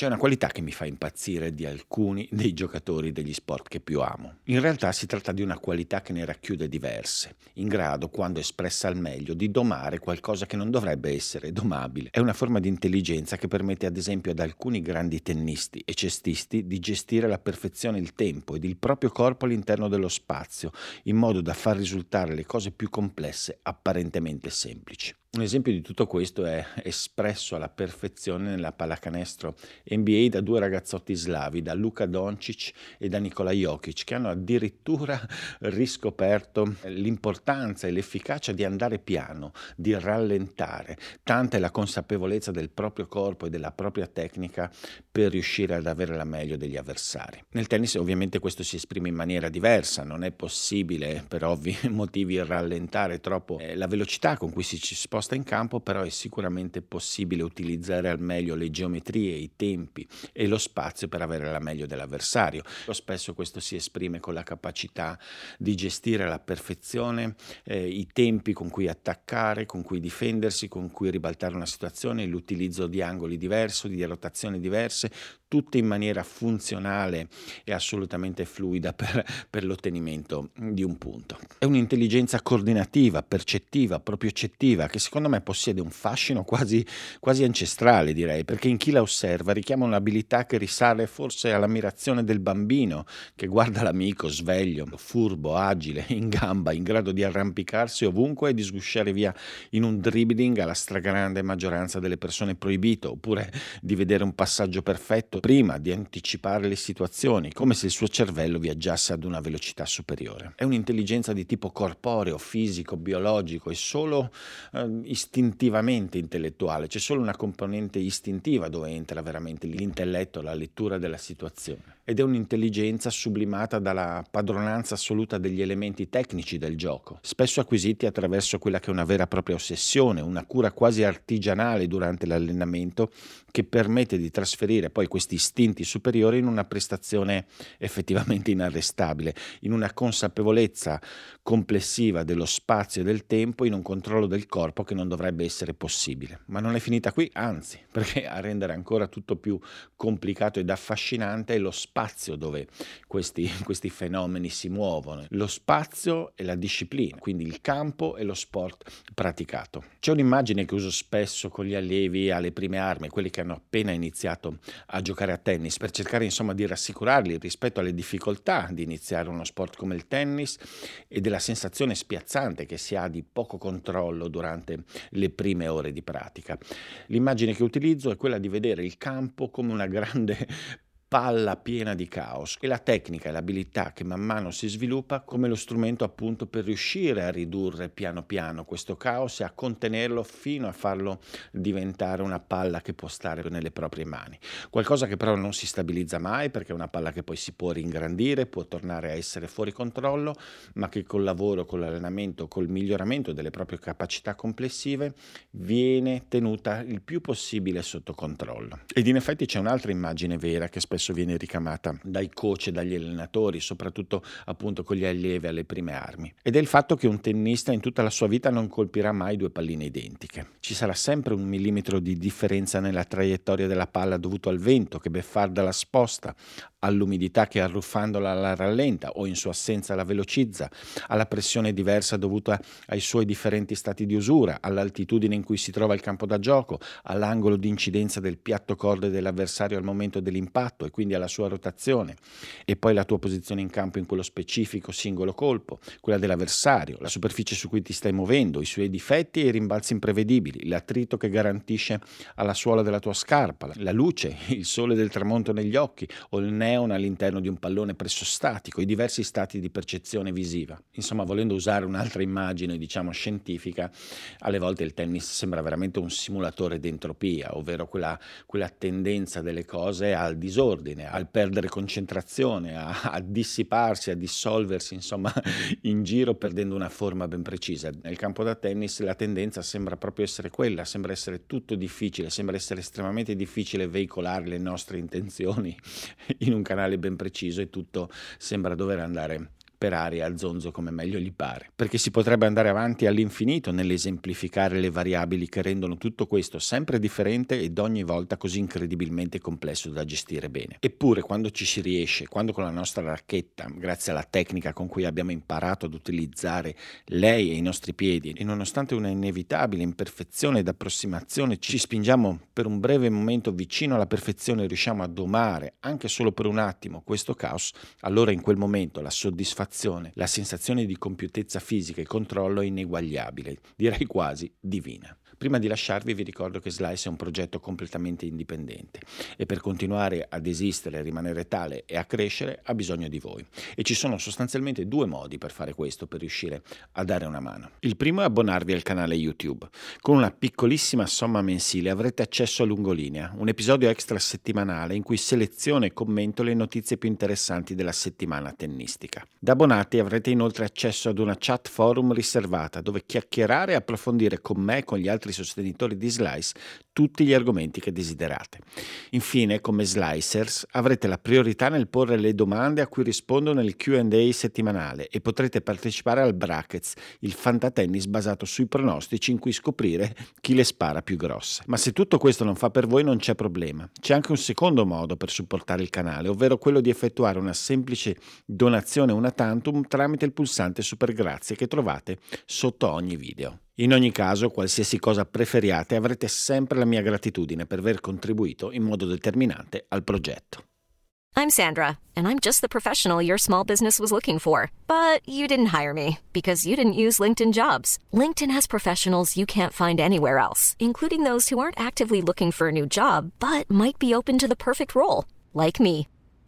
C'è una qualità che mi fa impazzire di alcuni dei giocatori degli sport che più amo. In realtà si tratta di una qualità che ne racchiude diverse, in grado, quando espressa al meglio, di domare qualcosa che non dovrebbe essere domabile. È una forma di intelligenza che permette ad esempio ad alcuni grandi tennisti e cestisti di gestire alla perfezione il tempo ed il proprio corpo all'interno dello spazio, in modo da far risultare le cose più complesse apparentemente semplici. Un esempio di tutto questo è espresso alla perfezione nella pallacanestro NBA da due ragazzotti slavi, da Luka Doncic e da Nikola Jokic, che hanno addirittura riscoperto l'importanza e l'efficacia di andare piano, di rallentare. Tanta è la consapevolezza del proprio corpo e della propria tecnica per riuscire ad avere la meglio degli avversari. Nel tennis ovviamente questo si esprime in maniera diversa, non è possibile per ovvi motivi rallentare troppo eh, la velocità con cui si sposta posta in campo, però è sicuramente possibile utilizzare al meglio le geometrie, i tempi e lo spazio per avere la meglio dell'avversario. Spesso questo si esprime con la capacità di gestire alla perfezione eh, i tempi con cui attaccare, con cui difendersi, con cui ribaltare una situazione, l'utilizzo di angoli diversi, di rotazioni diverse, tutte in maniera funzionale e assolutamente fluida per, per l'ottenimento di un punto. È un'intelligenza coordinativa, percettiva, proprio-cettiva, che secondo me possiede un fascino quasi, quasi ancestrale, direi, perché in chi la osserva richiama un'abilità che risale forse all'ammirazione del bambino che guarda l'amico sveglio, furbo, agile, in gamba, in grado di arrampicarsi ovunque e di sgusciare via in un dribbling alla stragrande maggioranza delle persone proibito, oppure di vedere un passaggio perfetto prima di anticipare le situazioni, come se il suo cervello viaggiasse ad una velocità superiore. È un'intelligenza di tipo corporeo, fisico, biologico e solo eh, istintivamente intellettuale, c'è solo una componente istintiva dove entra veramente l'intelletto, la lettura della situazione. Ed è un'intelligenza sublimata dalla padronanza assoluta degli elementi tecnici del gioco, spesso acquisiti attraverso quella che è una vera e propria ossessione, una cura quasi artigianale durante l'allenamento che permette di trasferire poi questi istinti superiori in una prestazione effettivamente inarrestabile, in una consapevolezza complessiva dello spazio e del tempo, in un controllo del corpo che non dovrebbe essere possibile. Ma non è finita qui, anzi, perché a rendere ancora tutto più complicato ed affascinante è lo spazio dove questi, questi fenomeni si muovono, lo spazio e la disciplina, quindi il campo e lo sport praticato. C'è un'immagine che uso spesso con gli allievi alle prime armi, quelli che hanno appena iniziato a giocare a tennis, per cercare insomma di rassicurarli rispetto alle difficoltà di iniziare uno sport come il tennis e della sensazione spiazzante che si ha di poco controllo durante le prime ore di pratica. L'immagine che utilizzo è quella di vedere il campo come una grande palla piena di caos e la tecnica e l'abilità che man mano si sviluppa come lo strumento appunto per riuscire a ridurre piano piano questo caos e a contenerlo fino a farlo diventare una palla che può stare nelle proprie mani. Qualcosa che però non si stabilizza mai perché è una palla che poi si può ringrandire, può tornare a essere fuori controllo, ma che col lavoro, con l'allenamento, col miglioramento delle proprie capacità complessive viene tenuta il più possibile sotto controllo. Ed in effetti c'è un'altra immagine vera che spesso spesso viene ricamata dai coach e dagli allenatori, soprattutto appunto con gli allievi alle prime armi. Ed è il fatto che un tennista in tutta la sua vita non colpirà mai due palline identiche. Ci sarà sempre un millimetro di differenza nella traiettoria della palla dovuto al vento che beffarda la sposta, all'umidità che arruffandola la rallenta o in sua assenza la velocizza, alla pressione diversa dovuta ai suoi differenti stati di usura, all'altitudine in cui si trova il campo da gioco, all'angolo di incidenza del piatto corde dell'avversario al momento dell'impatto e quindi alla sua rotazione, e poi la tua posizione in campo in quello specifico singolo colpo, quella dell'avversario, la superficie su cui ti stai muovendo, i suoi difetti e i rimbalzi imprevedibili, l'attrito che garantisce alla suola della tua scarpa, la luce, il sole del tramonto negli occhi o il nervo neon all'interno di un pallone presso statico, i diversi stati di percezione visiva. Insomma, volendo usare un'altra immagine, diciamo, scientifica, alle volte il tennis sembra veramente un simulatore d'entropia, ovvero quella, quella tendenza delle cose al disordine, al perdere concentrazione, a, a dissiparsi, a dissolversi, insomma, in giro perdendo una forma ben precisa. Nel campo da tennis la tendenza sembra proprio essere quella, sembra essere tutto difficile, sembra essere estremamente difficile veicolare le nostre intenzioni in un canale ben preciso e tutto sembra dover andare aria a zonzo come meglio gli pare, perché si potrebbe andare avanti all'infinito nell'esemplificare le variabili che rendono tutto questo sempre differente ed ogni volta così incredibilmente complesso da gestire bene. Eppure quando ci si riesce, quando con la nostra racchetta, grazie alla tecnica con cui abbiamo imparato ad utilizzare lei e i nostri piedi, e nonostante una inevitabile imperfezione d'approssimazione, ci spingiamo per un breve momento vicino alla perfezione e riusciamo a domare, anche solo per un attimo, questo caos, allora in quel momento la soddisfazione soddisfazione, la sensazione di compiutezza fisica e controllo è ineguagliabile, direi quasi divina. Prima di lasciarvi vi ricordo che Slice è un progetto completamente indipendente e per continuare ad esistere, rimanere tale e a crescere ha bisogno di voi. E ci sono sostanzialmente due modi per fare questo, per riuscire a dare una mano. Il primo è abbonarvi al canale YouTube. Con una piccolissima somma mensile avrete accesso a Lungolinea, un episodio extra settimanale in cui seleziono e commento le notizie più interessanti della settimana tennistica. Da abbonati avrete inoltre accesso ad una chat forum riservata dove chiacchierare e approfondire con me e con gli altri sostenitori di Slice tutti gli argomenti che desiderate. Infine, come Slicers, avrete la priorità nel porre le domande a cui rispondo nel QA settimanale e potrete partecipare al Brackets, il fantatennis basato sui pronostici in cui scoprire chi le spara più grosse. Ma se tutto questo non fa per voi non c'è problema. C'è anche un secondo modo per supportare il canale, ovvero quello di effettuare una semplice donazione una tantum tramite il pulsante Super Grazie che trovate sotto ogni video. In ogni caso, qualsiasi cosa preferiate, avrete sempre la mia gratitudine per aver contribuito in modo determinante al progetto. I'm Sandra, and I'm just the professional your small business was looking for. But you didn't hire me because you didn't use LinkedIn jobs. LinkedIn has professionals you can't find anywhere else, including those who aren't actively looking for a new job but might be open to the perfect role, like me.